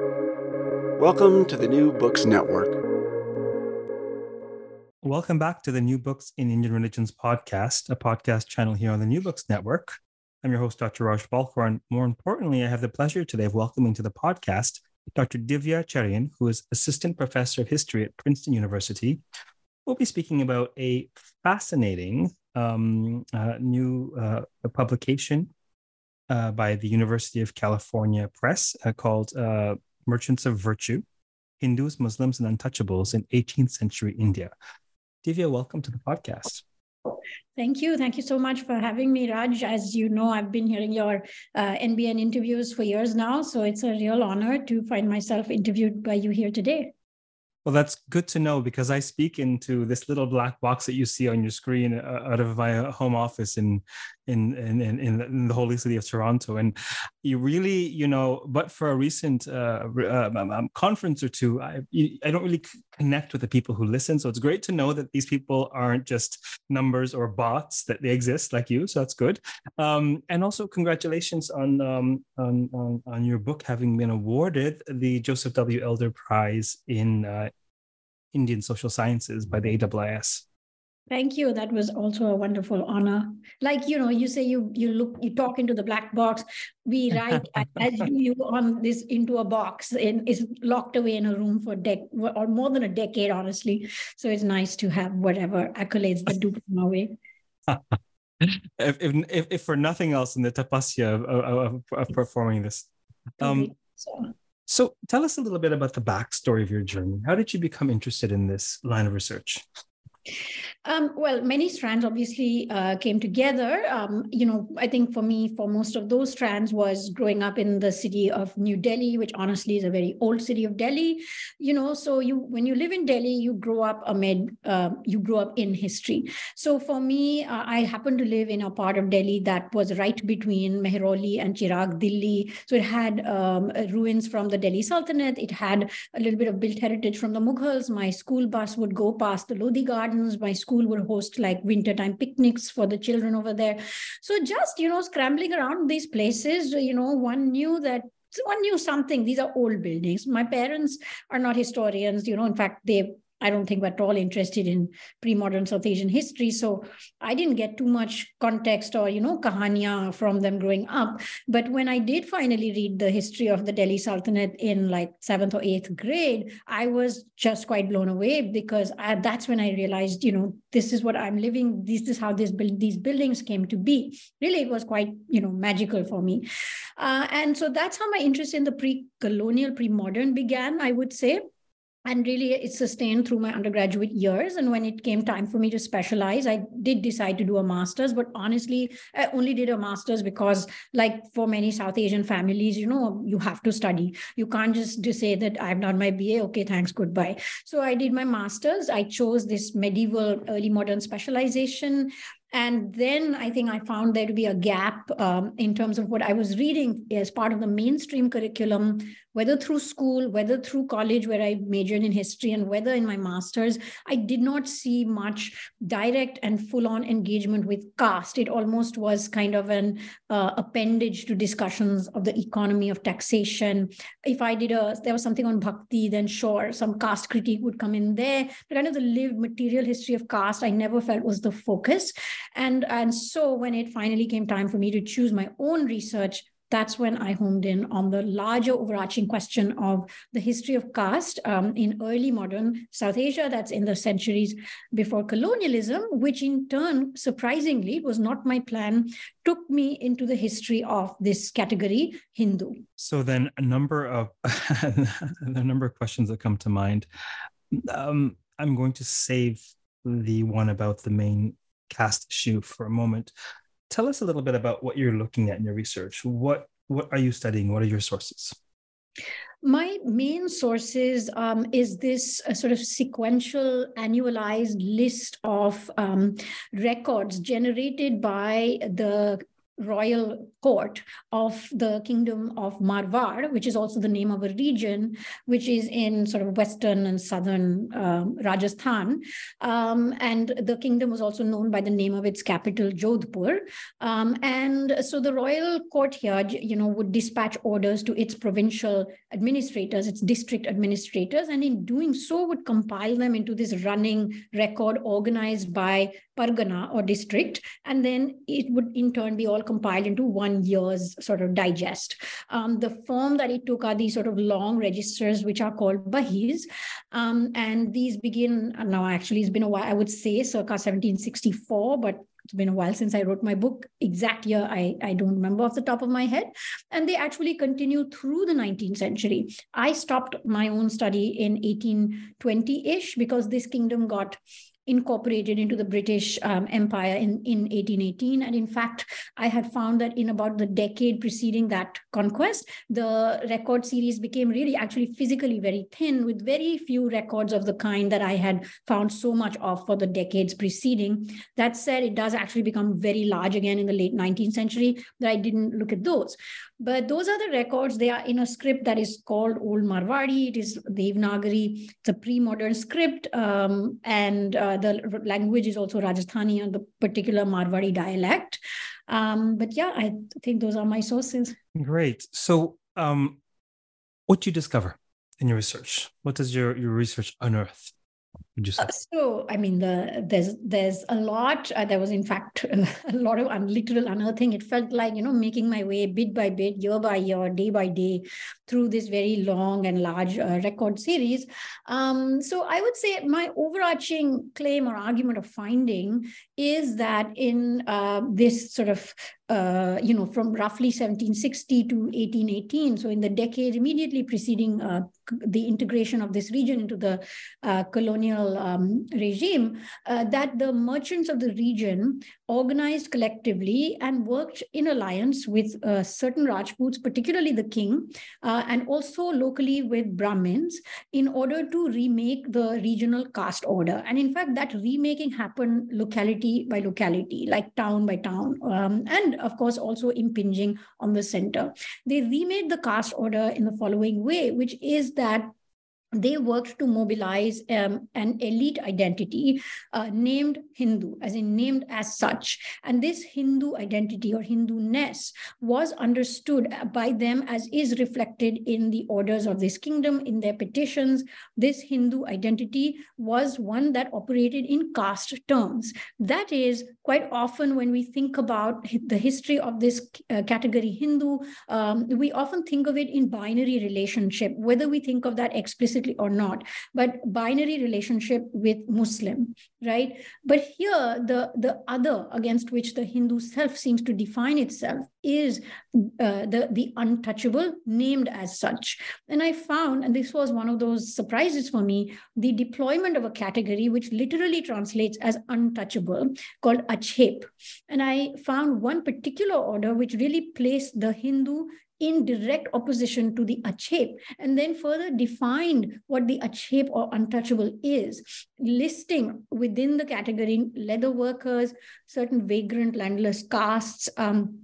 Welcome to the New Books Network. Welcome back to the New Books in Indian Religions podcast, a podcast channel here on the New Books Network. I'm your host, Dr. Raj Balkaran, and more importantly, I have the pleasure today of welcoming to the podcast Dr. Divya Cherian, who is Assistant Professor of History at Princeton University. We'll be speaking about a fascinating um, uh, new uh, publication uh, by the University of California Press uh, called uh, Merchants of Virtue Hindus, Muslims, and Untouchables in 18th Century India. Divya, welcome to the podcast. Thank you. Thank you so much for having me, Raj. As you know, I've been hearing your uh, NBN interviews for years now. So it's a real honor to find myself interviewed by you here today. Well, that's good to know because I speak into this little black box that you see on your screen uh, out of my uh, home office in in in in, in the holy city of Toronto, and you really, you know, but for a recent uh, um, conference or two, I I don't really connect with the people who listen. So it's great to know that these people aren't just numbers or bots; that they exist like you. So that's good. Um, and also, congratulations on, um, on on on your book having been awarded the Joseph W. Elder Prize in uh, Indian Social Sciences by the AIIS. Thank you. That was also a wonderful honor. Like you know, you say you you look you talk into the black box. We write as you on this into a box and is locked away in a room for dec or more than a decade, honestly. So it's nice to have whatever accolades that do come our way. if, if, if for nothing else in the tapasya of, of, of performing this. Um, so. So tell us a little bit about the backstory of your journey. How did you become interested in this line of research? Um, well, many strands obviously uh, came together. Um, you know, I think for me, for most of those strands was growing up in the city of New Delhi, which honestly is a very old city of Delhi. You know, so you when you live in Delhi, you grow up amid, uh, you grow up in history. So for me, uh, I happen to live in a part of Delhi that was right between Mehrauli and Chirag, Delhi. So it had um, ruins from the Delhi Sultanate. It had a little bit of built heritage from the Mughals. My school bus would go past the Lodi gardens. My school would host like wintertime picnics for the children over there. So just, you know, scrambling around these places, you know, one knew that one knew something. These are old buildings. My parents are not historians, you know, in fact, they I don't think we're at all interested in pre-modern South Asian history. So I didn't get too much context or, you know, kahania from them growing up. But when I did finally read the history of the Delhi Sultanate in like seventh or eighth grade, I was just quite blown away because I, that's when I realized, you know, this is what I'm living. This is how this build, these buildings came to be. Really, it was quite, you know, magical for me. Uh, and so that's how my interest in the pre-colonial, pre-modern began, I would say and really it sustained through my undergraduate years. And when it came time for me to specialize i did decide to do a master's. But honestly i only did a master's because like for many south asian families you know you have to study. You can't just, just say that i've done my ba okay thanks goodbye. So i did my master's. I chose this medieval early modern specialization and then I think I found there to be a gap um, in terms of what I was reading as part of the mainstream curriculum, whether through school, whether through college, where I majored in history, and whether in my master's. I did not see much direct and full on engagement with caste. It almost was kind of an uh, appendage to discussions of the economy of taxation. If I did a, there was something on bhakti, then sure, some caste critique would come in there. But kind of the lived material history of caste, I never felt was the focus. And, and so when it finally came time for me to choose my own research, that's when I homed in on the larger overarching question of the history of caste um, in early modern South Asia, that's in the centuries before colonialism, which in turn, surprisingly, was not my plan, took me into the history of this category, Hindu. So then a number of a number of questions that come to mind. Um, I'm going to save the one about the main caste issue for a moment. Tell us a little bit about what you're looking at in your research. What what are you studying? What are your sources? My main sources um, is this uh, sort of sequential annualized list of um, records generated by the royal court of the kingdom of Marwar, which is also the name of a region, which is in sort of western and southern um, Rajasthan. Um, and the kingdom was also known by the name of its capital, Jodhpur. Um, and so the royal court here, you know, would dispatch orders to its provincial administrators, its district administrators, and in doing so would compile them into this running record organized by Pargana or district, and then it would in turn be all compiled into one year's sort of digest. Um, the form that it took are these sort of long registers, which are called bahis, um, and these begin now. Actually, it's been a while. I would say circa 1764, but it's been a while since I wrote my book. Exact year, I, I don't remember off the top of my head. And they actually continue through the 19th century. I stopped my own study in 1820 ish because this kingdom got incorporated into the British um, Empire in, in 1818. And in fact, I had found that in about the decade preceding that conquest, the record series became really actually physically very thin with very few records of the kind that I had found so much of for the decades preceding. That said, it does actually become very large again in the late 19th century, that I didn't look at those. But those are the records. They are in a script that is called Old Marwari. It is Devanagari. It's a pre-modern script, um, and uh, the language is also Rajasthani and the particular Marwari dialect. Um, but yeah, I think those are my sources. Great. So, um, what do you discover in your research? What does your your research unearth? Uh, so, I mean, the there's there's a lot. Uh, there was, in fact, a lot of un- literal unearthing. It felt like you know making my way bit by bit, year by year, day by day, through this very long and large uh, record series. Um, so, I would say my overarching claim or argument of finding is that in uh, this sort of uh, you know, from roughly 1760 to 1818, so in the decade immediately preceding uh, the integration of this region into the uh, colonial um, regime, uh, that the merchants of the region organized collectively and worked in alliance with uh, certain Rajputs, particularly the king, uh, and also locally with Brahmins, in order to remake the regional caste order. And in fact, that remaking happened locality by locality, like town by town, um, and of course, also impinging on the center. They remade the caste order in the following way, which is that they worked to mobilize um, an elite identity uh, named Hindu, as in named as such. And this Hindu identity or Hindu-ness was understood by them as is reflected in the orders of this kingdom, in their petitions. This Hindu identity was one that operated in caste terms. That is, quite often when we think about the history of this uh, category Hindu, um, we often think of it in binary relationship, whether we think of that explicitly or not, but binary relationship with Muslim, right? But here, the, the other against which the Hindu self seems to define itself is uh, the, the untouchable, named as such. And I found, and this was one of those surprises for me, the deployment of a category which literally translates as untouchable called Achhep. And I found one particular order which really placed the Hindu in direct opposition to the achhep, and then further defined what the achhep or untouchable is, listing within the category leather workers, certain vagrant landless castes, um,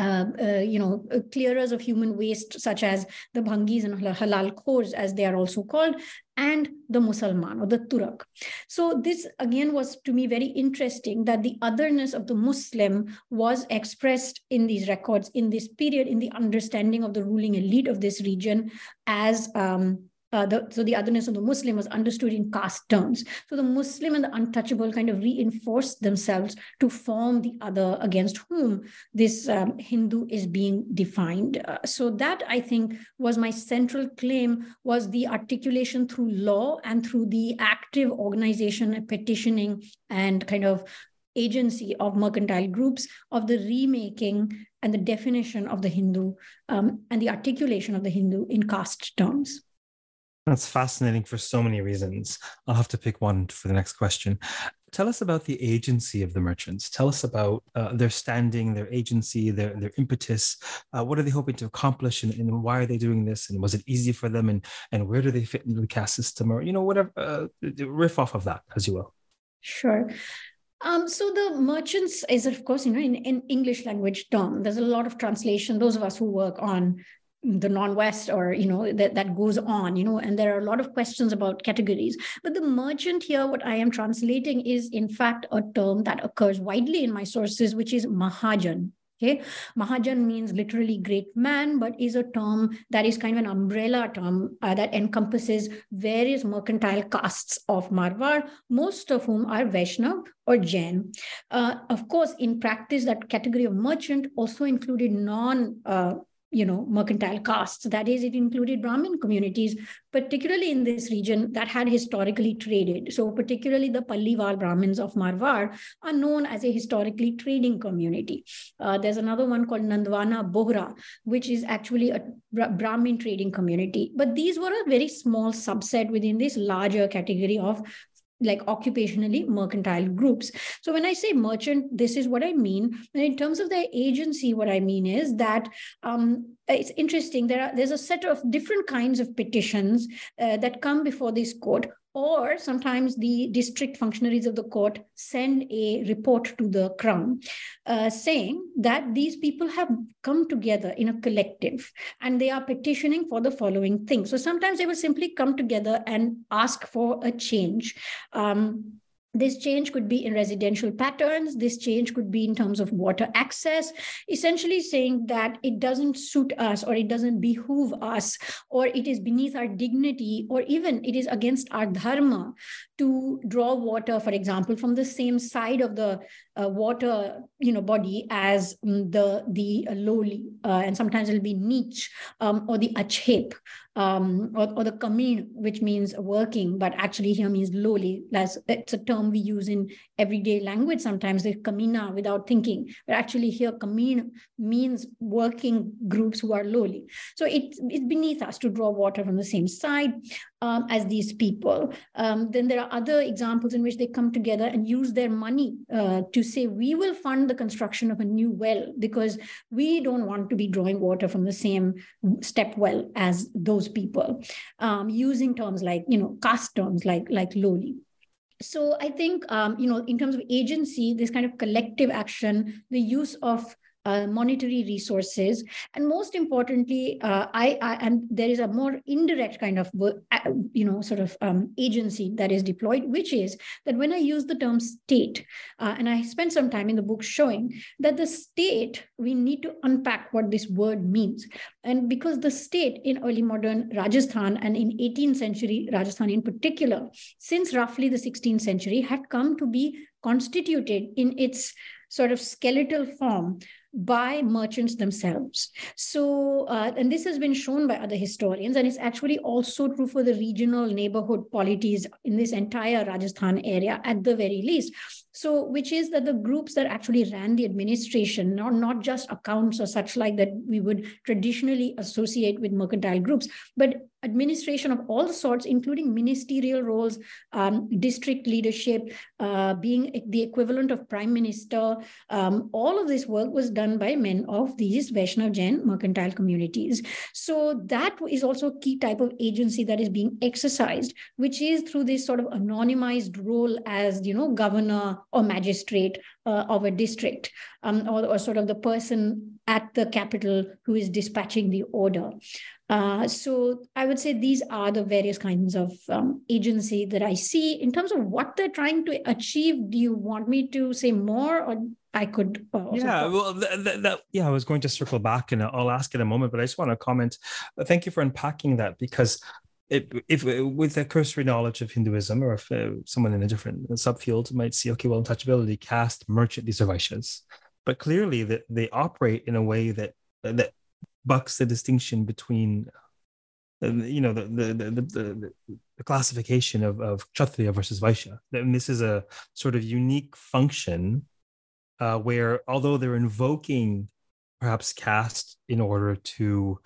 uh, uh, you know, uh, clearers of human waste, such as the bhangis and halal khors, as they are also called, and the Musalman or the Turak. So this again was to me very interesting that the otherness of the Muslim was expressed in these records in this period in the understanding of the ruling elite of this region as um, uh, the, so the otherness of the Muslim was understood in caste terms. So the Muslim and the untouchable kind of reinforced themselves to form the other against whom this um, Hindu is being defined. Uh, so that I think was my central claim was the articulation through law and through the active organization and petitioning and kind of agency of mercantile groups of the remaking and the definition of the Hindu um, and the articulation of the Hindu in caste terms. That's fascinating for so many reasons. I'll have to pick one for the next question. Tell us about the agency of the merchants. Tell us about uh, their standing, their agency, their, their impetus. Uh, what are they hoping to accomplish and, and, why are they doing this? And was it easy for them? And, and where do they fit into the caste system? Or, you know, whatever, uh, riff off of that as you will. Sure. Um, so the merchants is, of course, you know, in, in English language term, there's a lot of translation. Those of us who work on the non-west or you know that, that goes on you know and there are a lot of questions about categories but the merchant here what i am translating is in fact a term that occurs widely in my sources which is mahajan Okay, Mahajan means literally great man, but is a term that is kind of an umbrella term uh, that encompasses various mercantile castes of Marwar, most of whom are Vaishnav or Jain. Uh, of course, in practice, that category of merchant also included non uh, you know mercantile castes. That is it included brahmin communities particularly in this region that had historically traded. So particularly the palliwal brahmins of marwar are known as a historically trading community. Uh, there's another one called nandwana bohra which is actually a brahmin trading community. But these were a very small subset within this larger category of like occupationally mercantile groups. So when I say merchant, this is what I mean. And in terms of their agency, what I mean is that um, it's interesting. There are there's a set of different kinds of petitions uh, that come before this court or sometimes the district functionaries of the court send a report to the crown uh, saying that these people have come together in a collective and they are petitioning for the following thing. So sometimes they will simply come together and ask for a change. Um, this change could be in residential patterns. This change could be in terms of water access, essentially saying that it doesn't suit us or it doesn't behoove us or it is beneath our dignity or even it is against our dharma to draw water, for example, from the same side of the uh, water you know, body as um, the, the lowly. Uh, and sometimes it'll be neech um, or the achhep um, or, or the kamin, which means working, but actually here means lowly. That's, it's a term we use in everyday language sometimes, the kamina without thinking. But actually here kamin means working groups who are lowly. So it, it's beneath us to draw water from the same side um, as these people. Um, then there are other examples in which they come together and use their money uh, to say, we will fund the construction of a new well because we don't want to be drawing water from the same step well as those people, um, using terms like, you know, caste terms like, like lowly so i think um, you know in terms of agency this kind of collective action the use of uh, monetary resources, and most importantly, uh, I, I, and there is a more indirect kind of you know sort of um, agency that is deployed, which is that when I use the term state, uh, and I spent some time in the book showing that the state we need to unpack what this word means, and because the state in early modern Rajasthan and in 18th century Rajasthan in particular, since roughly the 16th century, had come to be constituted in its sort of skeletal form by merchants themselves. So, uh, and this has been shown by other historians, and it's actually also true for the regional neighborhood polities in this entire Rajasthan area, at the very least. So, which is that the groups that actually ran the administration, not, not just accounts or such like that we would traditionally associate with mercantile groups, but administration of all sorts, including ministerial roles, um, district leadership, uh, being the equivalent of prime minister. Um, all of this work was done by men of these Vaishnav Jain mercantile communities. So that is also a key type of agency that is being exercised, which is through this sort of anonymized role as, you know, governor or magistrate uh, of a district, um, or, or sort of the person at the capital who is dispatching the order. Uh, so I would say these are the various kinds of um, agency that I see. In terms of what they're trying to achieve, do you want me to say more, or I could? Uh, yeah, well, th- th- yeah, I was going to circle back, and I'll ask in a moment. But I just want to comment. Uh, thank you for unpacking that because. It, if with a cursory knowledge of Hinduism, or if uh, someone in a different subfield might see, okay, well, untouchability, caste, merchant, these are Vaishyas, but clearly that they operate in a way that that bucks the distinction between uh, you know the the the, the, the classification of, of Kshatriya versus Vaishya. And this is a sort of unique function uh, where although they're invoking perhaps caste in order to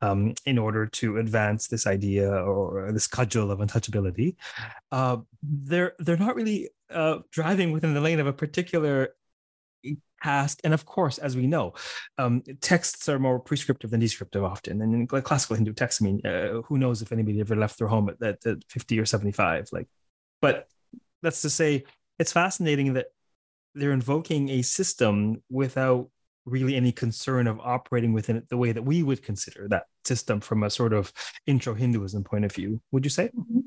um, in order to advance this idea or this cudgel of untouchability, uh, they're they're not really uh, driving within the lane of a particular past. And of course, as we know, um, texts are more prescriptive than descriptive often. And in classical Hindu texts, I mean, uh, who knows if anybody ever left their home at, at, at 50 or 75? Like, but that's to say, it's fascinating that they're invoking a system without really any concern of operating within it the way that we would consider that system from a sort of intro Hinduism point of view. Would you say? Mm-hmm.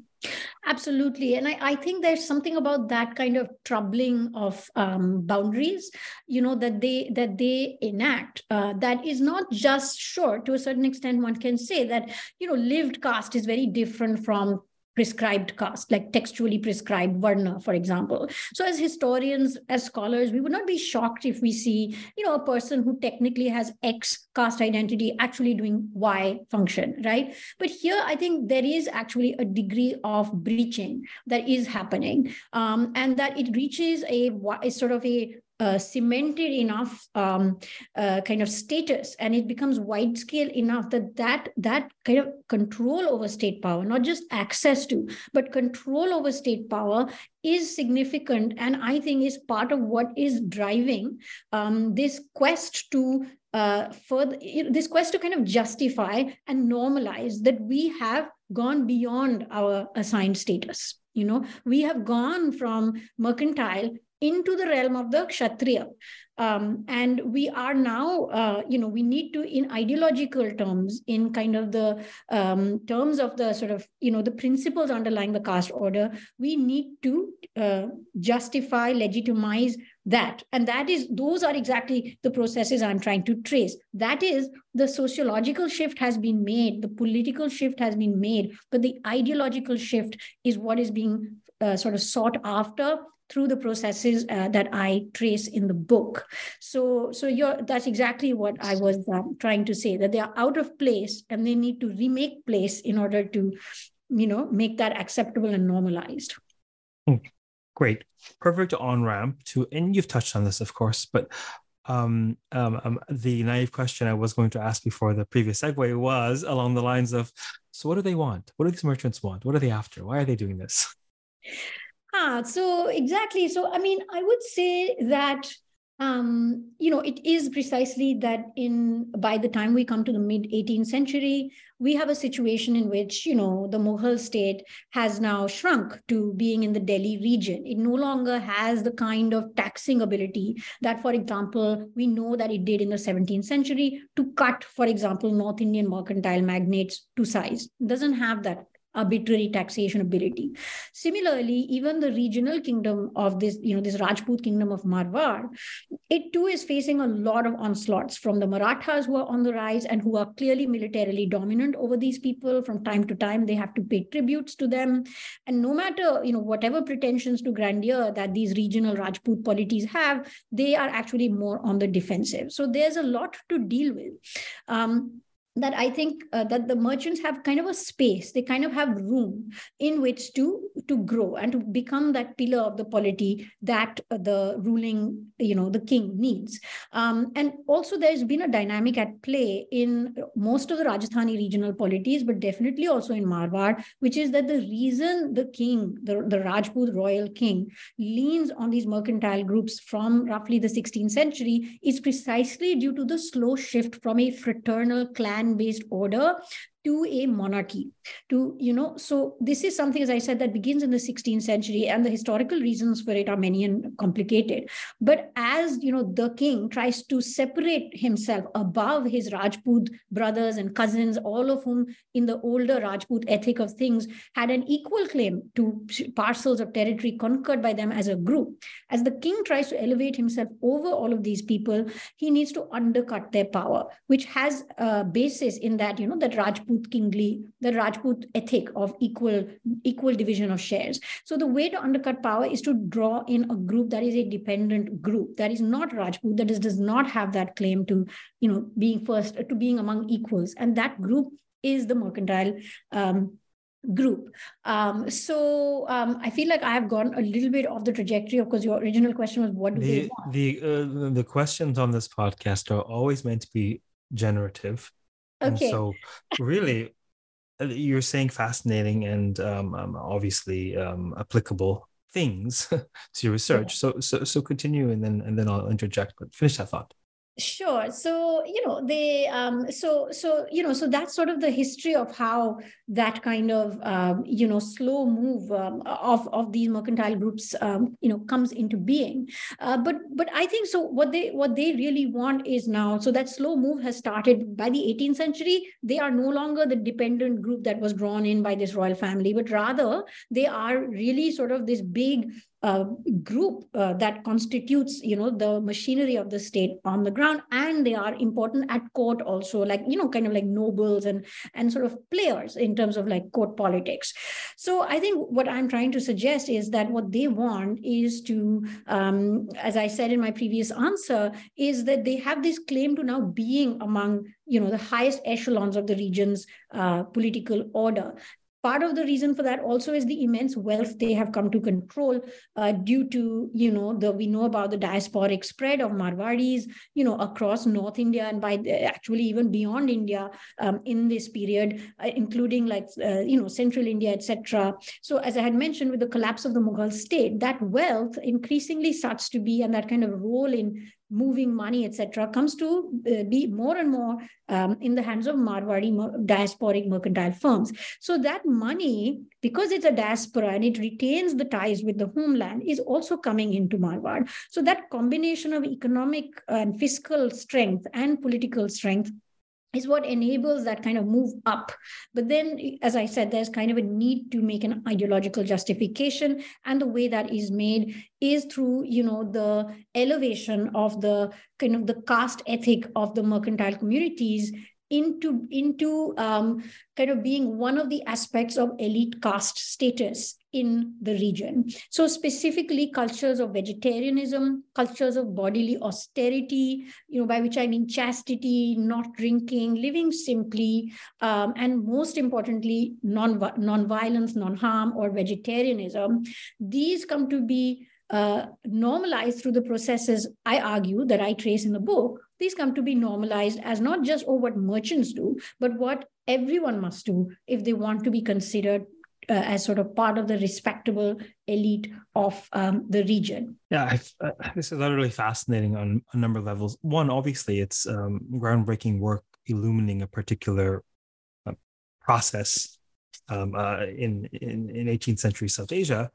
Absolutely. And I, I, think there's something about that kind of troubling of um, boundaries, you know, that they that they enact uh, that is not just sure to a certain extent one can say that, you know, lived caste is very different from prescribed caste, like textually prescribed varna, for example. So as historians, as scholars, we would not be shocked if we see, you know, a person who technically has X caste identity actually doing Y function, right? But here, I think there is actually a degree of breaching that is happening, um, and that it reaches a, a sort of a uh, cemented enough um, uh, kind of status and it becomes wide scale enough that that that kind of control over state power not just access to but control over state power is significant and i think is part of what is driving um, this quest to uh, further this quest to kind of justify and normalize that we have gone beyond our assigned status. You know we have gone from mercantile into the realm of the kshatriya. Um, and we are now uh, you know we need to in ideological terms in kind of the um, terms of the sort of you know the principles underlying the caste order we need to uh, justify legitimize that. And that is those are exactly the processes i'm trying to trace. That is the sociological shift has been made the political shift has been made but the ideological shift is what is being uh, sort of sought after through the processes uh, that I trace in the book. So, so you're, that's exactly what I was um, trying to say that they are out of place and they need to remake place in order to, you know, make that acceptable and normalized. Hmm. Great, perfect on ramp to, and you've touched on this, of course, but um, um, um, the naive question I was going to ask before the previous segue was along the lines of, so what do they want? What do these merchants want? What are they after? Why are they doing this? Ah, so exactly. So I mean, I would say that um, you know it is precisely that in by the time we come to the mid 18th century, we have a situation in which you know the Mughal state has now shrunk to being in the Delhi region. It no longer has the kind of taxing ability that, for example, we know that it did in the 17th century to cut, for example, North Indian mercantile magnates to size. It doesn't have that arbitrary taxation ability. Similarly, even the regional kingdom of this, you know, this Rajput kingdom of Marwar, it too is facing a lot of onslaughts from the Marathas who are on the rise and who are clearly militarily dominant over these people. From time to time, they have to pay tributes to them. And no matter, you know, whatever pretensions to grandeur that these regional Rajput polities have, they are actually more on the defensive. So there's a lot to deal with. Um, that I think uh, that the merchants have kind of a space, they kind of have room in which to to grow and to become that pillar of the polity that uh, the ruling, you know, the king needs. Um, and also, there's been a dynamic at play in most of the Rajasthani regional polities, but definitely also in Marwar, which is that the reason the king, the, the Rajput royal king, leans on these mercantile groups from roughly the 16th century is precisely due to the slow shift from a fraternal clan based order to a monarchy to you know so this is something as i said that begins in the 16th century and the historical reasons for it are many and complicated. But as you know the king tries to separate himself above his rajput brothers and cousins all of whom in the older rajput ethic of things had an equal claim to parcels of territory conquered by them as a group. As the king tries to elevate himself over all of these people he needs to undercut their power which has a basis in that you know that rajput Rajput kingly, the Rajput ethic of equal equal division of shares. So the way to undercut power is to draw in a group that is a dependent group that is not Rajput, that is, does not have that claim to you know being first to being among equals, and that group is the mercantile. Um, group. Um, so um, I feel like I have gone a little bit off the trajectory Of course, your original question was what do the, want? The uh, the questions on this podcast are always meant to be generative. Okay. And so, really, uh, you're saying fascinating and um, um, obviously um, applicable things to your research. So, so, so continue, and then and then I'll interject. But finish that thought. Sure. So you know they um, so so you know so that's sort of the history of how that kind of um, you know slow move um, of of these mercantile groups um, you know comes into being. Uh, but but I think so. What they what they really want is now. So that slow move has started by the 18th century. They are no longer the dependent group that was drawn in by this royal family, but rather they are really sort of this big uh, group uh, that constitutes you know the machinery of the state on the ground. And they are important at court also like you know kind of like nobles and and sort of players in terms of like court politics. So i think what i'm trying to suggest is that what they want is to um, as i said in my previous answer is that they have this claim to now being among you know the highest echelons of the region's uh, political order part of the reason for that also is the immense wealth they have come to control uh, due to you know the we know about the diasporic spread of marwadis you know across north india and by the, actually even beyond india um, in this period uh, including like uh, you know central india etc so as i had mentioned with the collapse of the mughal state that wealth increasingly starts to be and that kind of role in moving money, etc., comes to uh, be more and more um, in the hands of Marwari diasporic mercantile firms. So that money, because it's a diaspora and it retains the ties with the homeland, is also coming into Marwar. So that combination of economic and fiscal strength and political strength is what enables that kind of move up. But then, as I said, there's kind of a need to make an ideological justification. And the way that is made is through, you know, the elevation of the kind of the caste ethic of the mercantile communities into into um, kind of being one of the aspects of elite caste status in the region. So specifically cultures of vegetarianism cultures of bodily austerity you know by which i mean chastity not drinking living simply um, and most importantly non non-violence non-harm or vegetarianism. These come to be uh, normalized through the processes I argue that I trace in the book, these come to be normalized as not just oh what merchants do, but what everyone must do if they want to be considered uh, as sort of part of the respectable elite of um, the region. Yeah, this is utterly fascinating on a number of levels. One, obviously, it's um, groundbreaking work illumining a particular uh, process um, uh, in, in, in 18th century South Asia.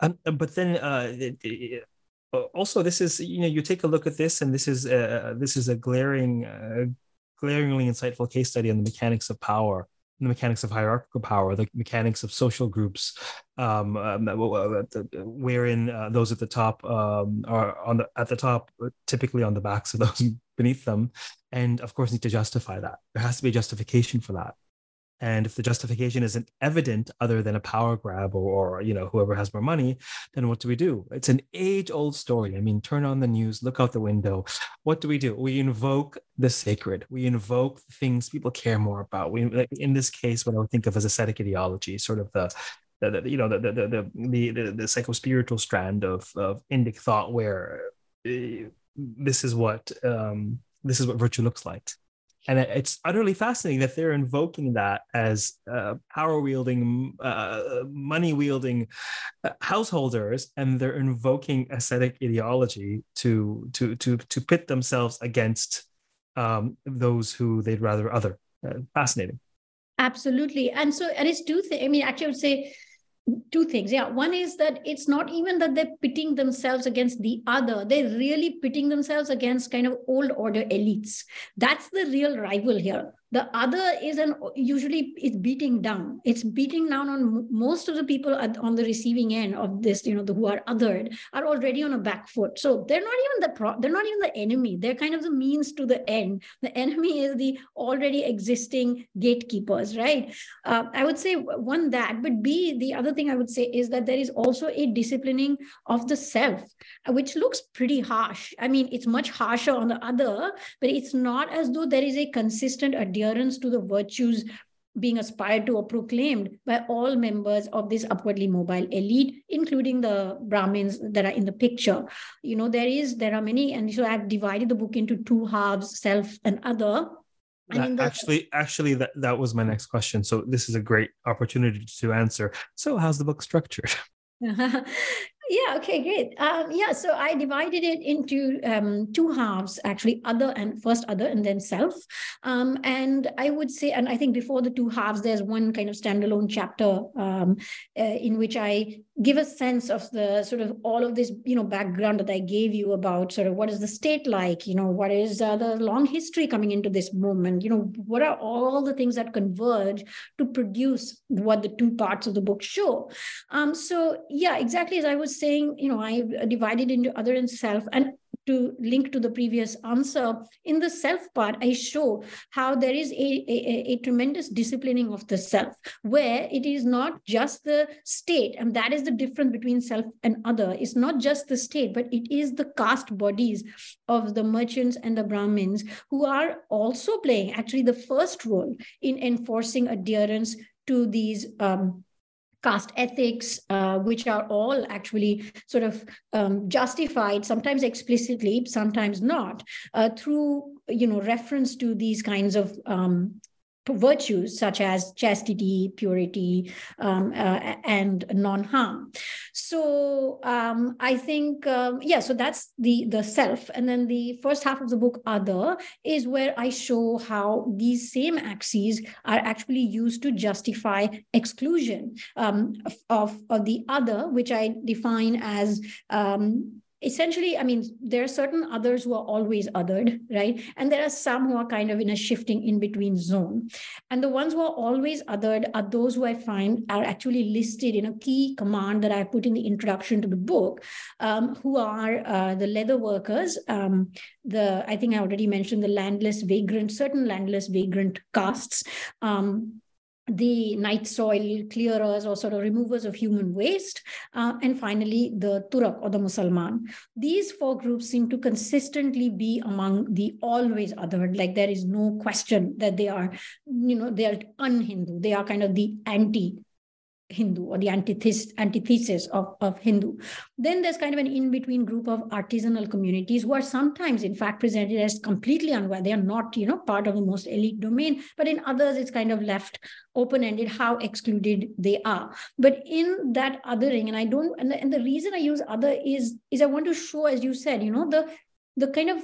But then uh, it, it, uh, also this is you know you take a look at this and this is this is a glaring glaringly insightful case study on the mechanics of power the mechanics of hierarchical power, the mechanics of social groups, um, um, wherein uh, those at the top um, are on the at the top, typically on the backs of those beneath them, and of course need to justify that. There has to be a justification for that. And if the justification isn't evident other than a power grab or, or, you know, whoever has more money, then what do we do? It's an age old story. I mean, turn on the news, look out the window. What do we do? We invoke the sacred. We invoke things people care more about. We, in this case, what I would think of as ascetic ideology, sort of the, the, the you know, the, the, the, the, the, the psychospiritual strand of, of Indic thought where uh, this is what, um, this is what virtue looks like and it's utterly fascinating that they're invoking that as uh, power wielding uh, money wielding uh, householders and they're invoking ascetic ideology to to to to pit themselves against um, those who they'd rather other. Uh, fascinating. Absolutely. And so and it's two things i mean actually i would say two things. Yeah one is that it's not even that they're pitting themselves against the other. They're really pitting themselves against kind of old order elites. That's the real rival here the other is an usually it's beating down. It's beating down on most of the people on the receiving end of this you know the who are othered are already on a back foot. So they're not even the pro they're not even the enemy. They're kind of the means to the end. The enemy is the already existing gatekeepers right? Uh, i would say one that but b the other thing i would say is that there is also a disciplining of the self which looks pretty harsh. I mean it's much harsher on the other but it's not as though there is a consistent adherence to the virtues being aspired to or proclaimed by all members of this upwardly mobile elite including the brahmins that are in the picture. You know there is there are many and so i've divided the book into two halves self and other. That, actually actually that, that was my next question. So this is a great opportunity to answer. So how's the book structured Yeah, okay, great. Um, yeah, so I divided it into um, two halves, actually, other and first other and then self. Um, and I would say, and I think before the two halves, there's one kind of standalone chapter um, uh, in which I give a sense of the sort of all of this, you know, background that I gave you about sort of what is the state like, you know, what is uh, the long history coming into this moment, you know, what are all the things that converge to produce what the two parts of the book show. Um, so yeah, exactly as I was saying, you know, I divided into other and self. And to link to the previous answer, in the self part, I show how there is a, a, a, tremendous disciplining of the self, where it is not just the state, and that is the difference between self and other. It's not just the state, but it is the caste bodies of the merchants and the Brahmins who are also playing actually the first role in enforcing adherence to these um, caste ethics, uh, which are all actually sort of um, justified, sometimes explicitly, sometimes not, uh, through you know reference to these kinds of um, virtues such as chastity, purity, um, uh, and non-harm. So um, I think, um, yeah, so that's the the self, and then the first half of the book, other, is where I show how these same axes are actually used to justify exclusion um, of, of the other, which I define as um, essentially, I mean, there are certain others who are always othered, right? And there are some who are kind of in a shifting in between zone. And the ones who are always othered are those who I find are actually listed in a key command that I put in the introduction to the book, um, who are uh, the leather workers, um, the, I think I already mentioned the landless vagrant, certain landless vagrant castes, um, the night soil clearers or sort of removers of human waste, uh, and finally the Turak or the Musalman. These four groups seem to consistently be among the always othered, like there is no question that they are, you know, they are un-Hindu. They are kind of the anti Hindu or the antithesis, antithesis of, of Hindu. Then there's kind of an in between group of artisanal communities who are sometimes, in fact, presented as completely unaware. They are not, you know, part of the most elite domain, but in others, it's kind of left open ended how excluded they are. But in that othering, and I don't, and the, and the reason I use other is is I want to show, as you said, you know, the the kind of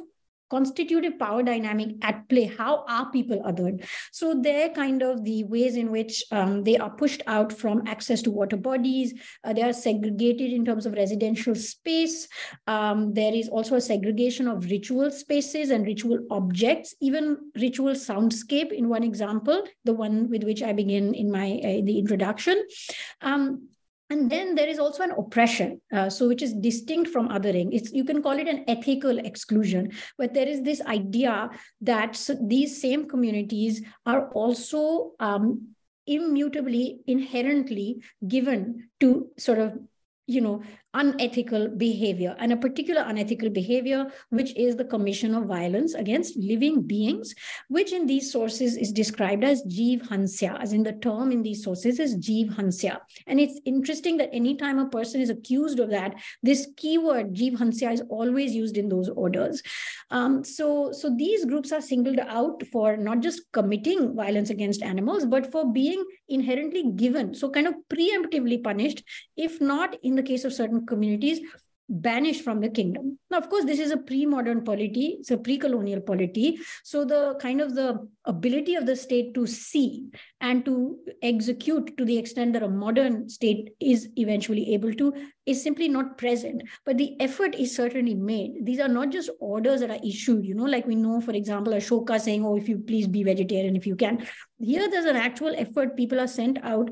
constitutive power dynamic at play. How are people othered? So they're kind of the ways in which um, they are pushed out from access to water bodies. Uh, they are segregated in terms of residential space. Um, there is also a segregation of ritual spaces and ritual objects, even ritual soundscape. In one example, the one with which I begin in my uh, the introduction. Um, and then there is also an oppression uh, so which is distinct from othering. It's you can call it an ethical exclusion but there is this idea that these same communities are also um, immutably inherently given to sort of you know unethical behavior and a particular unethical behavior which is the commission of violence against living beings which in these sources is described as jeev hansya as in the term in these sources is jeev hansya and it's interesting that anytime a person is accused of that this keyword jeev hansya is always used in those orders. Um, so so these groups are singled out for not just committing violence against animals but for being inherently given so kind of preemptively punished if not in the case of certain communities banished from the kingdom. Now, of course, this is a pre-modern polity, it's a pre-colonial polity. So the kind of the ability of the state to see and to execute to the extent that a modern state is eventually able to is simply not present. But the effort is certainly made. These are not just orders that are issued, you know, like we know, for example, Ashoka saying, oh, if you please be vegetarian if you can. Here there's an actual effort. People are sent out.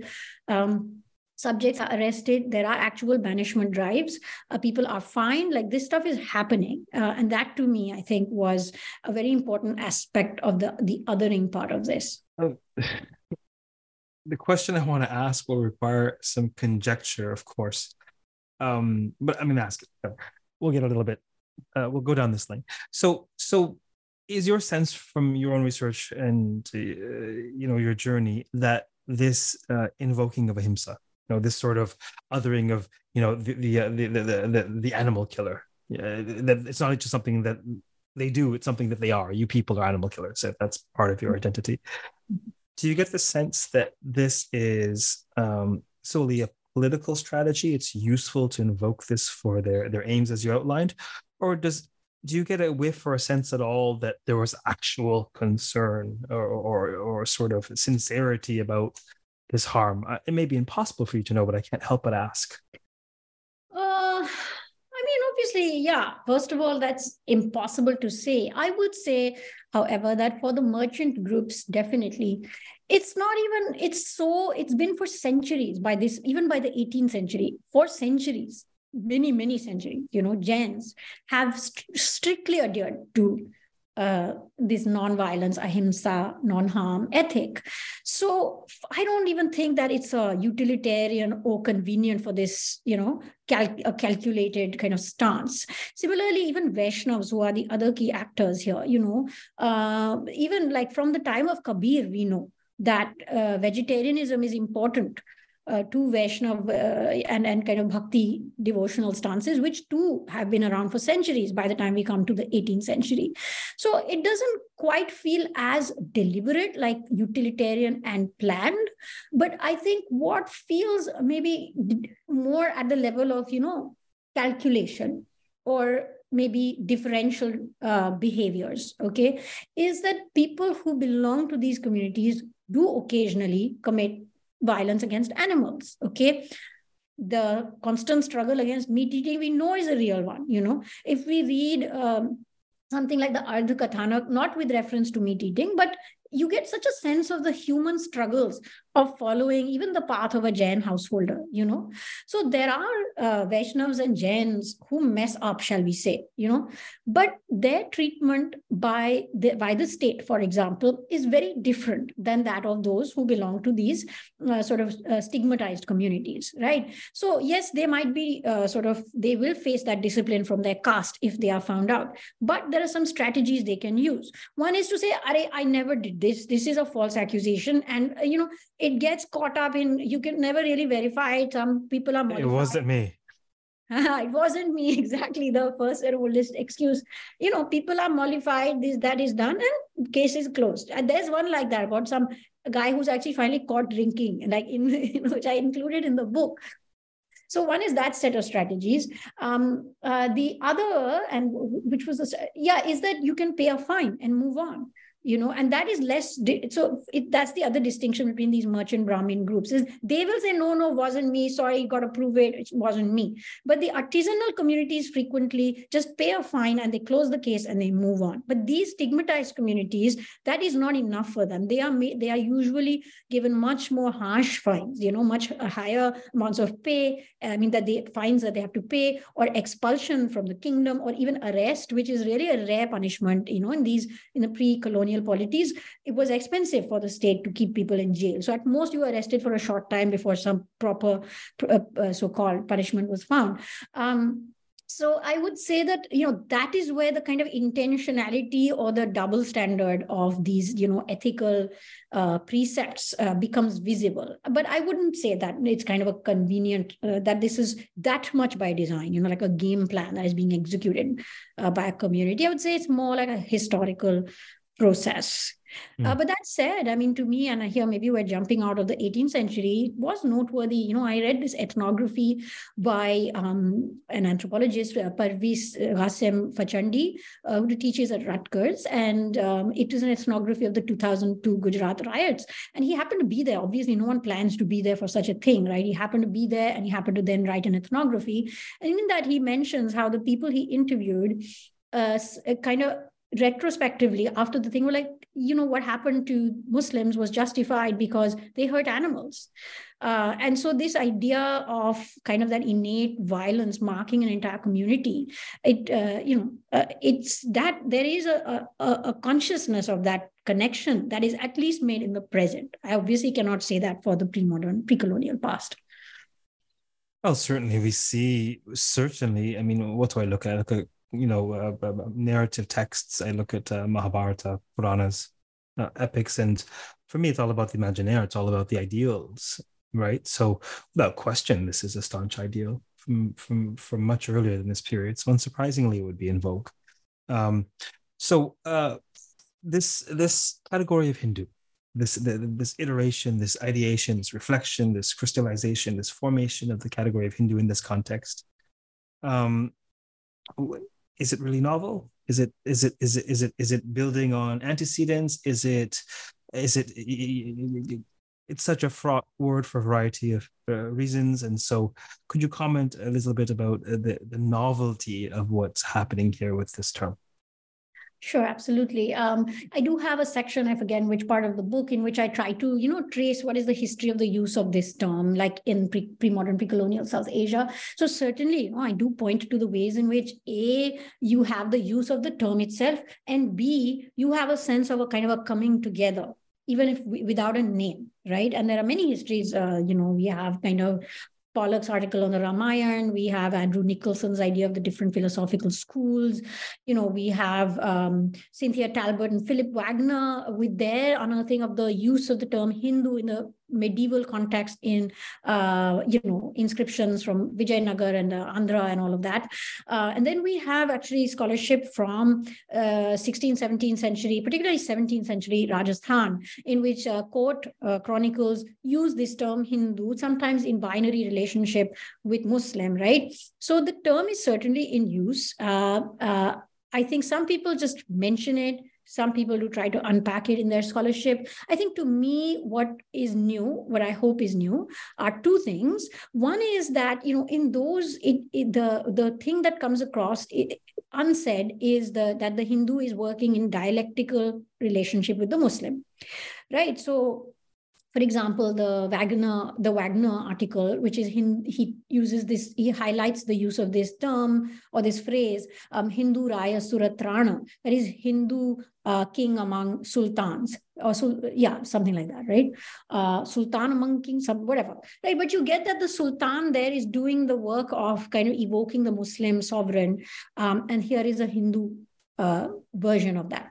Um, subjects are arrested there are actual banishment drives uh, people are fined like this stuff is happening. Uh, and that to me i think was a very important aspect of the the othering part of this. Oh, the question i want to ask will require some conjecture of course. Um, but i'm going to ask it we'll get a little bit uh, we'll go down this lane. So so is your sense from your own research and uh, you know your journey that this uh, invoking of ahimsa know this sort of othering of you know the the uh, the, the, the, the animal killer. Yeah, that it's not just something that they do it's something that they are. You people are animal killers that's part of your identity. Do you get the sense that this is um, solely a political strategy? It's useful to invoke this for their their aims as you outlined, or does do you get a whiff or a sense at all that there was actual concern or or, or sort of sincerity about this harm? Uh, it may be impossible for you to know, but I can't help but ask. Uh, I mean, obviously, yeah. First of all, that's impossible to say. I would say, however, that for the merchant groups, definitely, it's not even. It's so. It's been for centuries. By this, even by the 18th century, for centuries, many many centuries. You know, Jains have st- strictly adhered to uh, this non-violence, ahimsa, non-harm ethic. So I don't even think that it's a utilitarian or convenient for this, you know, cal- a calculated kind of stance. Similarly, even Vaishnavs, who are the other key actors here, you know, uh, even like from the time of Kabir, we know that uh, vegetarianism is important uh, two Vaishnav uh, and, and kind of bhakti devotional stances, which too have been around for centuries by the time we come to the 18th century. So it doesn't quite feel as deliberate, like utilitarian and planned. But I think what feels maybe more at the level of, you know, calculation or maybe differential uh, behaviors okay is that people who belong to these communities do occasionally commit violence against animals okay? The constant struggle against meat eating we know is a real one you know? If we read um, something like the Ardha Kathanak, not with reference to meat eating, but you get such a sense of the human struggles of following even the path of a Jain householder, you know. So there are uh, Vaishnavas and Jains who mess up, shall we say, you know, but their treatment by the, by the state, for example, is very different than that of those who belong to these uh, sort of uh, stigmatized communities, right? So yes, they might be uh, sort of, they will face that discipline from their caste if they are found out, but there are some strategies they can use. One is to say, I never did this, this is a false accusation. And, uh, you know, it gets caught up in you can never really verify it. Some people are modified. it wasn't me. it wasn't me exactly the first and oldest excuse. You know people are mollified this that is done and case is closed. And there's one like that about some guy who's actually finally caught drinking like in you know, which i included in the book. So one is that set of strategies. Um, uh, the other and which was a, yeah is that you can pay a fine and move on you know and that is less so it, that's the other distinction between these merchant brahmin groups is they will say no no wasn't me sorry you got to prove it it wasn't me. But the artisanal communities frequently just pay a fine and they close the case and they move on. But these stigmatized communities that is not enough for them. They are they are usually given much more harsh fines you know much uh, higher amounts of pay uh, i mean that they fines that they have to pay or expulsion from the kingdom or even arrest which is really a rare punishment you know in these in the pre-colonial colonial polities, it was expensive for the state to keep people in jail. So at most, you were arrested for a short time before some proper uh, uh, so-called punishment was found. Um, so i would say that you know that is where the kind of intentionality or the double standard of these you know ethical uh, precepts uh, becomes visible but i wouldn't say that it's kind of a convenient uh, that this is that much by design you know like a game plan that is being executed uh, by a community i would say it's more like a historical process. Mm. Uh, but that said, I mean, to me, and here maybe we're jumping out of the 18th century, it was noteworthy. You know, I read this ethnography by um, an anthropologist, uh, Parviz Ghasem Fachandi, uh, who teaches at Rutgers. And um, it is an ethnography of the 2002 Gujarat riots. And he happened to be there. Obviously, no one plans to be there for such a thing, right? He happened to be there and he happened to then write an ethnography. And in that, he mentions how the people he interviewed uh, kind of retrospectively after the thing were like you know what happened to muslims was justified because they hurt animals. Uh, and so this idea of kind of that innate violence marking an entire community it uh, you know uh, it's that there is a, a, a consciousness of that connection that is at least made in the present. I obviously cannot say that for the pre-modern pre-colonial past. Well certainly we see certainly i mean what do i look at? Look at you know uh, narrative texts. I look at uh, Mahabharata, Puranas, uh, epics, and for me, it's all about the imaginaire. It's all about the ideals, right? So, without question, this is a staunch ideal from from from much earlier than this period. So, unsurprisingly, it would be in vogue. Um, so, uh, this this category of Hindu, this this iteration, this ideation, this reflection, this crystallization, this formation of the category of Hindu in this context. Um, is it really novel? Is it is it is it is it is it building on antecedents? Is it is it it's such a fraught word for a variety of uh, reasons and so could you comment a little bit about uh, the, the novelty of what's happening here with this term Sure, absolutely. Um, I do have a section, I forget which part of the book, in which I try to, you know, trace what is the history of the use of this term, like in pre- pre-modern, pre-colonial South Asia. So certainly, you know, I do point to the ways in which A, you have the use of the term itself, and B, you have a sense of a kind of a coming together even if we, without a name, right? And there are many histories. Uh, you know, we have kind of Pollock's article on the Ramayana. We have Andrew Nicholson's idea of the different philosophical schools. You know, we have um, Cynthia Talbot and Phillip Wagoner with their unearthing of the use of the term Hindu in the medieval context in uh, you know inscriptions from Vijayanagar and uh, Andhra and all of that. Uh, and then we have actually scholarship from 16th, uh, 17th century, particularly 17th century Rajasthan, in which uh, court uh, chronicles use this term Hindu sometimes in binary relationship with Muslim, right? So the term is certainly in use. I think some people just mention it some people who try to unpack it in their scholarship. I think to me, what is new, what I hope is new, are two things. One is that you know, in those, it, it, the the thing that comes across it, unsaid is the that the Hindu is working in dialectical relationship with the Muslim, right? So for example, the Wagoner, the Wagoner article, which is he, he uses this, he highlights the use of this term or this phrase, um, Hindu Raya Suratrana, that is Hindu uh, king among sultans, or yeah, something like that, right? Uh, sultan among kings, whatever, right? But you get that the sultan there is doing the work of kind of evoking the Muslim sovereign, um, and here is a Hindu uh, version of that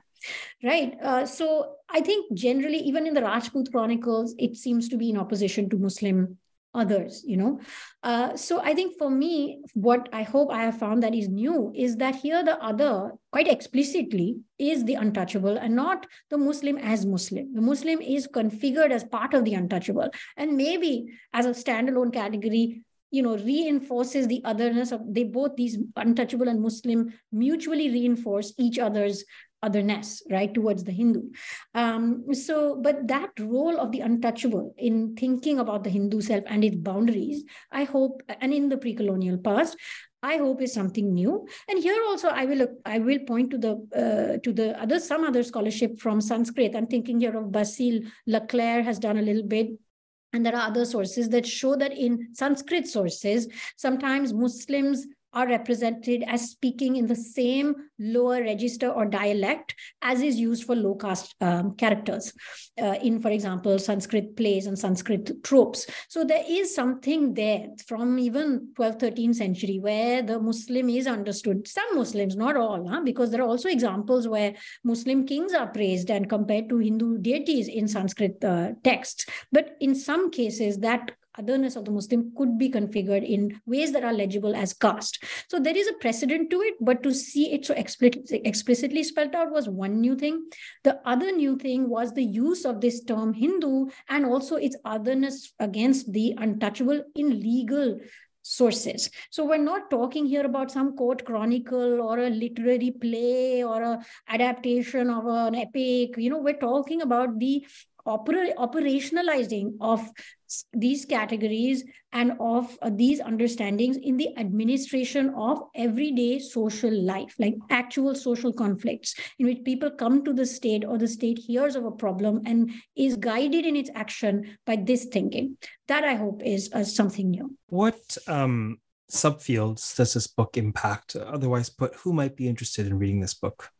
right? Uh, so I think generally, even in the Rajput Chronicles, it seems to be in opposition to Muslim others you know? Uh, so i think for me what i hope i have found that is new is that here the other quite explicitly is the untouchable and not the muslim as muslim. The muslim is configured as part of the untouchable. And maybe as a standalone category you know reinforces the otherness of they both these untouchable and muslim mutually reinforce each other's otherness, right, towards the Hindu. Um, so, but that role of the untouchable in thinking about the Hindu self and its boundaries, I hope, and in the pre-colonial past, I hope is something new. And here also, I will I will point to the uh, to the other some other scholarship from Sanskrit. I'm thinking here of Basile Leclère has done a little bit and there are other sources that show that in Sanskrit sources, sometimes Muslims are represented as speaking in the same lower register or dialect as is used for low caste um, characters uh, in, for example, Sanskrit plays and Sanskrit tropes. So there is something there from even 12th, 13th century where the Muslim is understood. Some Muslims, not all, huh? because there are also examples where Muslim kings are praised and compared to Hindu deities in Sanskrit uh, texts. But in some cases, that otherness of the Muslim could be configured in ways that are legible as caste. So there is a precedent to it, but to see it so explicitly, explicitly spelled out was one new thing. The other new thing was the use of this term Hindu and also its otherness against the untouchable in legal sources. So we're not talking here about some court chronicle or a literary play or a adaptation of an epic. You know, we're talking about the opera- operationalizing of these categories and of uh, these understandings in the administration of everyday social life, like actual social conflicts in which people come to the state or the state hears of a problem and is guided in its action by this thinking. That I hope is uh, something new. What um, subfields does this book impact? Otherwise, put, who might be interested in reading this book?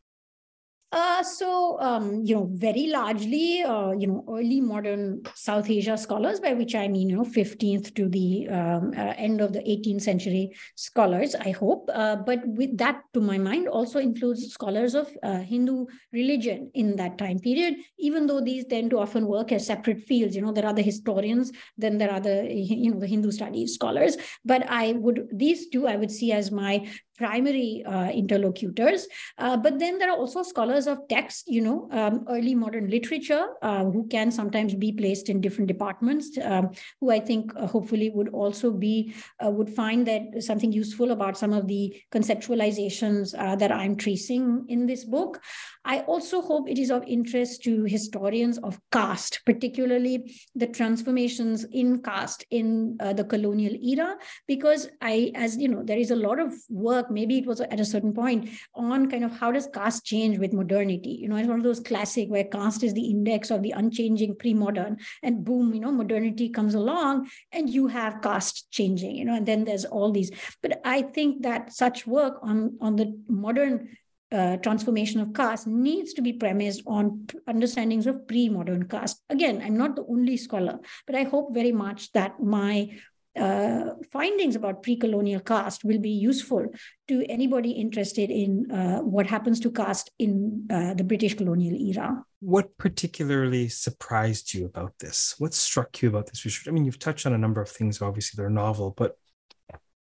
Uh, so, um, you know, very largely, uh, you know, early modern South Asia scholars, by which I mean, you know, 15th to the um, uh, end of the 18th century scholars, I hope. Uh, but with that, to my mind, also includes scholars of uh, Hindu religion in that time period, even though these tend to often work as separate fields. You know, there are the historians, then there are the, you know, the Hindu studies scholars. But I would, these two I would see as my primary uh, interlocutors. Uh, but then there are also scholars of text, you know, um, early modern literature, uh, who can sometimes be placed in different departments, um, who I think hopefully would also be, would find that something useful about some of the conceptualizations that I'm tracing in this book. I also hope it is of interest to historians of caste, particularly the transformations in caste in uh, the colonial era, because I, as you know, there is a lot of work, maybe it was at a certain point, on kind of how does caste change with modernity? You know, it's one of those classic where caste is the index of the unchanging pre-modern, and boom, you know, modernity comes along and you have caste changing, you know, and then there's all these. But I think that such work on, on the modern uh, transformation of caste needs to be premised on understandings of pre-modern caste. Again, I'm not the only scholar, but I hope very much that my uh, findings about pre-colonial caste will be useful to anybody interested in uh, what happens to caste in uh, the British colonial era. What particularly surprised you about this? What struck you about this research? I mean, you've touched on a number of things. Obviously, they're novel, but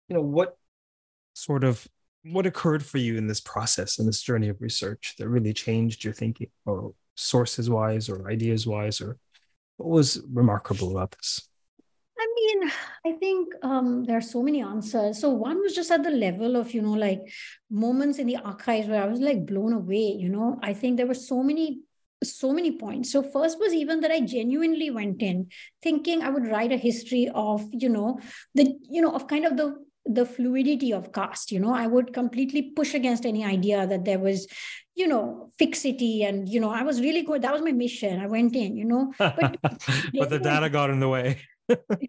you know, what sort of what occurred for you in this process and this journey of research that really changed your thinking or sources wise or ideas wise or what was remarkable about this i mean i think um, there are so many answers. So one was just at the level of you know like moments in the archives where i was like blown away you know? I think there were so many so many points. So first was even that i genuinely went in thinking i would write a history of you know the you know of kind of the the fluidity of caste you know? I would completely push against any idea that there was you know fixity and you know i was really good. That was my mission. I went in you know? But but the data got in the way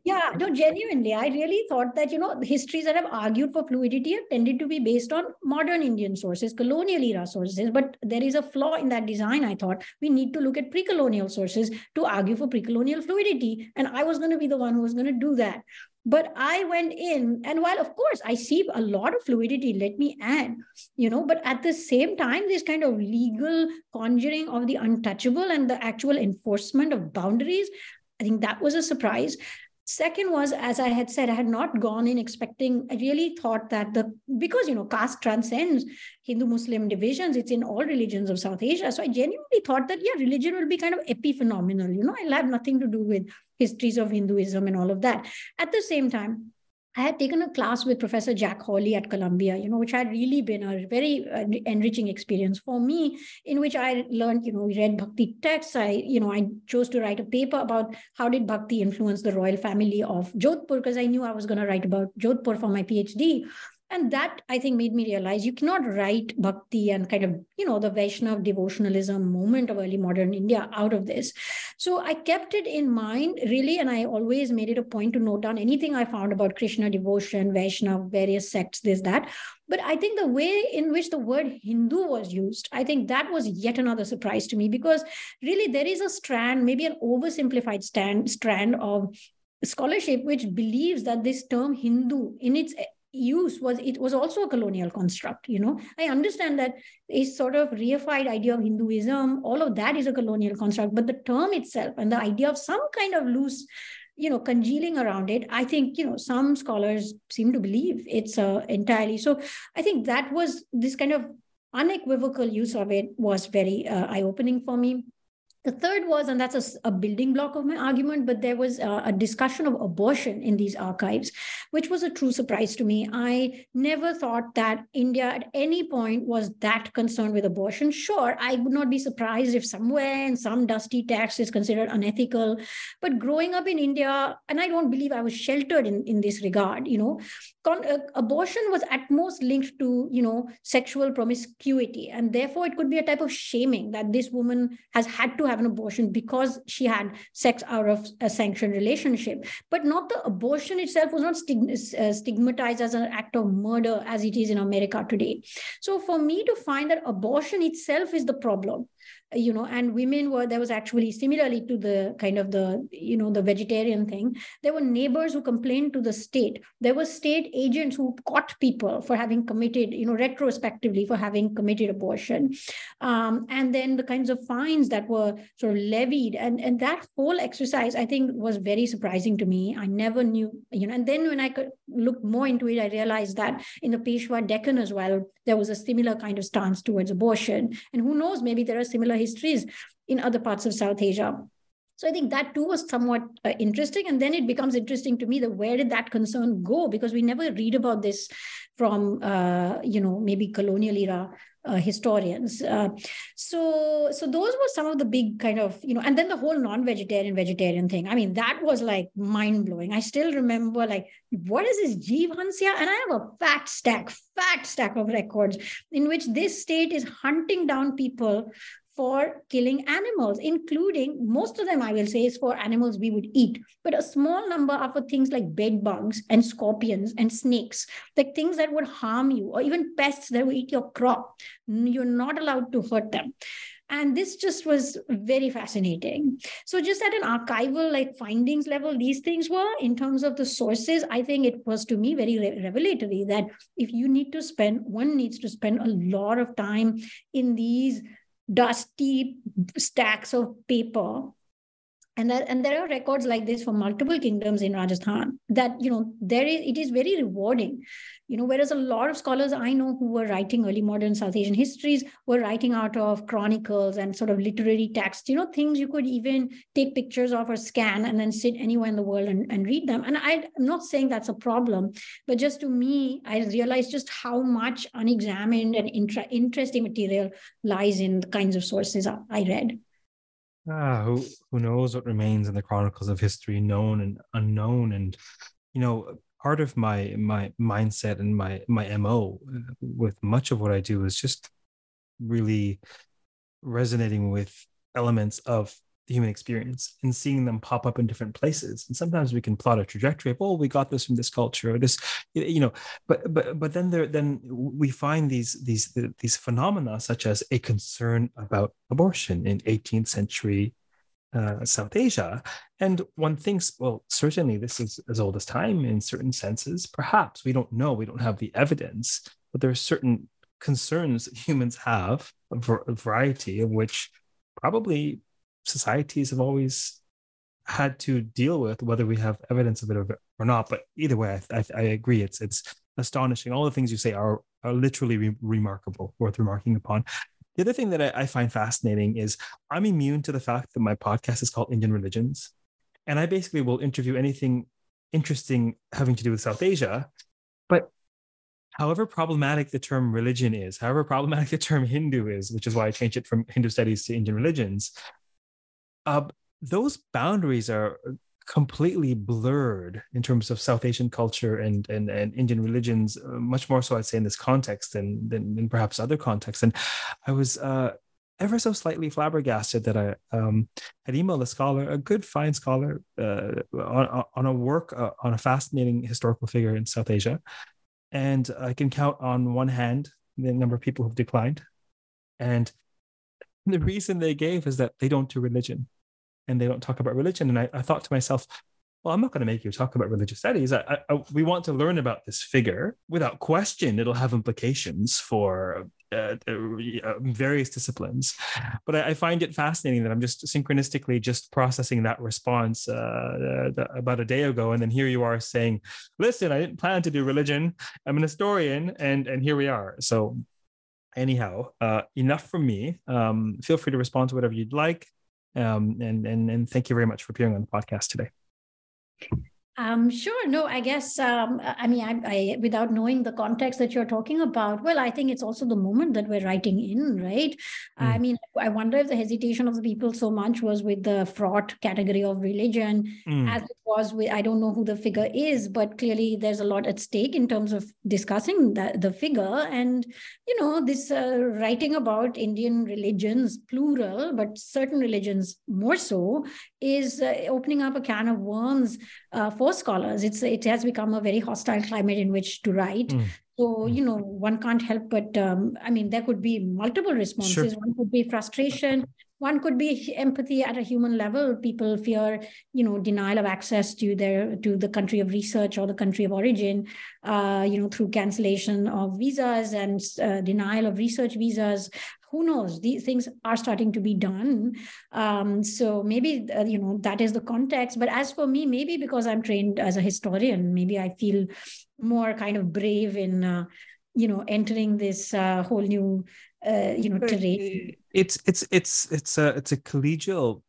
yeah no genuinely i really thought that you know histories that have argued for fluidity have tended to be based on modern indian sources colonial era sources but there is a flaw in that design i thought. We need to look at pre-colonial sources to argue for pre-colonial fluidity and i was going to be the one who was going to do that. But i went in and while of course i see a lot of fluidity let me add you know but at the same time this kind of legal conjuring of the untouchable and the actual enforcement of boundaries i think that was a surprise. Second was as i had said i had not gone in expecting i really thought that the because you know caste transcends hindu muslim divisions it's in all religions of south asia. So i genuinely thought that yeah religion will be kind of epiphenomenal you know i'll have nothing to do with histories of hinduism and all of that. At the same time I had taken a class with Professor Jack Hawley at Columbia, you know, which had really been a very uh, enriching experience for me, in which I learned, you know, we read Bhakti texts. I, you know, I chose to write a paper about how did Bhakti influence the royal family of Jodhpur, because I knew I was going to write about Jodhpur for my PhD and that i think made me realize you cannot write bhakti and kind of you know the vaishnav devotionalism moment of early modern india out of this. So i kept it in mind really and i always made it a point to note down anything i found about krishna devotion vaishnav various sects this that. But i think the way in which the word hindu was used i think that was yet another surprise to me because really there is a strand maybe an oversimplified stand, strand of scholarship which believes that this term hindu in its use was it was also a colonial construct you know? I understand that a sort of reified idea of hinduism all of that is a colonial construct but the term itself and the idea of some kind of loose you know congealing around it i think you know some scholars seem to believe it's uh, entirely. So i think that was this kind of unequivocal use of it was very uh, eye opening for me the third was, and that's a, a, building block of my argument, but there was a, a, discussion of abortion in these archives, which was a true surprise to me. I never thought that India at any point was that concerned with abortion. Sure, I would not be surprised if somewhere in some dusty text is considered unethical. But growing up in India, and I don't believe I was sheltered in, in this regard, you know, con- uh, abortion was at most linked to, you know, sexual promiscuity. And therefore, it could be a type of shaming that this woman has had to have an abortion because she had sex out of a sanctioned relationship. But not the abortion itself was not uh, stigmatized as an act of murder as it is in America today. So for me to find that abortion itself is the problem you know and women were there was actually similarly to the kind of the you know the vegetarian thing there were neighbors who complained to the state. There were state agents who caught people for having committed you know retrospectively for having committed abortion. Um, and then the kinds of fines that were sort of levied. And and that whole exercise i think was very surprising to me. I never knew you know and then when i could look more into it i realized that in the peshwa deccan as well there was a similar kind of stance towards abortion. And who knows maybe there are similar histories in other parts of south asia so I think that too was somewhat uh, interesting. And then it becomes interesting to me that where did that concern go? Because we never read about this from, uh, you know, maybe colonial era uh, historians. Uh, so, so those were some of the big kind of, you know, and then the whole non-vegetarian vegetarian thing. I mean, that was like mind blowing. I still remember like, what is this Jeev Hansya? And I have a fat stack, fat stack of records in which this state is hunting down people for killing animals, including most of them, I will say, is for animals we would eat. But a small number are for things like bed bugs and scorpions and snakes, like things that would harm you, or even pests that would eat your crop. You're not allowed to hurt them. And this just was very fascinating. So, just at an archival, like findings level, these things were in terms of the sources. I think it was to me very re- revelatory that if you need to spend, one needs to spend a lot of time in these dusty stacks of paper. And that, and there are records like this for multiple kingdoms in rajasthan that you know there is it is very rewarding you know whereas a lot of scholars i know who were writing early modern south asian histories were writing out of chronicles and sort of literary texts you know things you could even take pictures of or scan and then sit anywhere in the world and, and read them. And i'm not saying that's a problem but just to me i realized just how much unexamined and intra- interesting material lies in the kinds of sources i, I read. Ah, who who knows what remains in the chronicles of history, known and unknown, and you know, part of my my mindset and my my mo uh, with much of what I do is just really resonating with elements of the human experience and seeing them pop up in different places. And sometimes we can plot a trajectory of, oh, we got this from this culture or this, you know, but but but then there then we find these these these phenomena such as a concern about abortion in 18th century uh, South Asia. And one thinks, well, certainly this is as old as time in certain senses. Perhaps we don't know, we don't have the evidence, but there are certain concerns that humans have, a variety of which probably societies have always had to deal with, whether we have evidence of it or not. But either way, I, I, I agree. It's it's astonishing. All the things you say are are literally re- remarkable, worth remarking upon. The other thing that I, I find fascinating is I'm immune to the fact that my podcast is called Indian Religions, and I basically will interview anything interesting having to do with South Asia. But however problematic the term religion is, however problematic the term Hindu is, which is why I changed it from Hindu studies to Indian religions, uh, those boundaries are completely blurred in terms of South Asian culture and and, and Indian religions, uh, much more so I'd say in this context than than, perhaps other contexts. And I was uh, ever so slightly flabbergasted that I um, had emailed a scholar, a good, fine scholar, uh, on, on a work uh, on a fascinating historical figure in South Asia, and I can count on one hand the number of people who've declined, and the reason they gave is that they don't do religion and they don't talk about religion. And I, I thought to myself, well, I'm not going to make you talk about religious studies. I, I, we want to learn about this figure. Without question, it'll have implications for uh, uh, various disciplines. But I, I, find it fascinating that I'm just synchronistically just processing that response uh, uh, about a day ago, and then here you are saying, "Listen, I didn't plan to do religion. I'm an historian, and and here we are." So anyhow, uh, enough from me. Um, feel free to respond to whatever you'd like. Um, and, and, and thank you very much for appearing on the podcast today. Um, sure. No, I guess, um, I mean, I, I, without knowing the context that you're talking about, well, I think it's also the moment that we're writing in, right? Mm. I mean, I wonder if the hesitation of the people so much was with the fraught category of religion mm. as it was with, I don't know who the figure is, but clearly there's a lot at stake in terms of discussing the, the figure. And, you know, this uh, writing about Indian religions, plural, but certain religions more so, is uh, opening up a can of worms uh, for scholars. It's it has become a very hostile climate in which to write. Mm. So hmm. you know one can't help but um, I mean there could be multiple responses. Sure. One could be frustration. One could be empathy at a human level. People fear, you know, denial of access to their to the country of research or the country of origin, uh, you know, through cancellation of visas and uh, denial of research visas. Who knows? These things are starting to be done. Um, so maybe uh, you know that is the context. But as for me, maybe because I'm trained as a historian, maybe I feel more kind of brave in uh, you know entering this uh, whole new uh, you know terrain it's it's it's it's a it's a collegial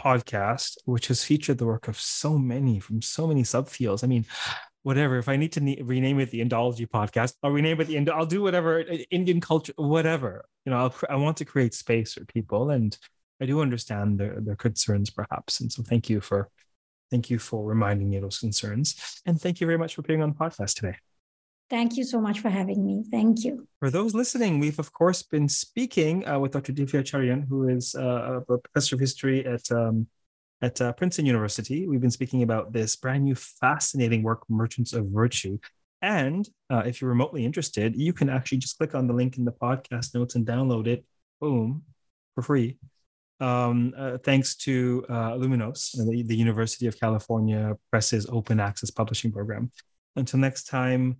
podcast which has featured the work of so many from so many subfields. I mean whatever if i need to ne- rename it the indology podcast i'll rename it the Indo- i'll do whatever uh, indian culture whatever. You know I'll, i want to create space for people and i do understand their, their concerns perhaps. And so thank you for thank you for reminding me of those concerns. And thank you very much for being on the podcast today Thank you so much for having me. Thank you. For those listening, we've of course been speaking uh, with Dr. Divya Cherian, who is uh, a professor of history at um, at uh, Princeton University. We've been speaking about this brand new, fascinating work, Merchants of Virtue. And uh, if you're remotely interested, you can actually just click on the link in the podcast notes and download it. Boom, for free. Um, uh, thanks to uh, Luminos, the, the University of California Press's open access publishing program. Until next time,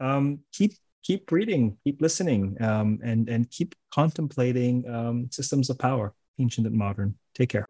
um, keep keep reading, keep listening, um, and and keep contemplating um, systems of power, ancient and modern. Take care.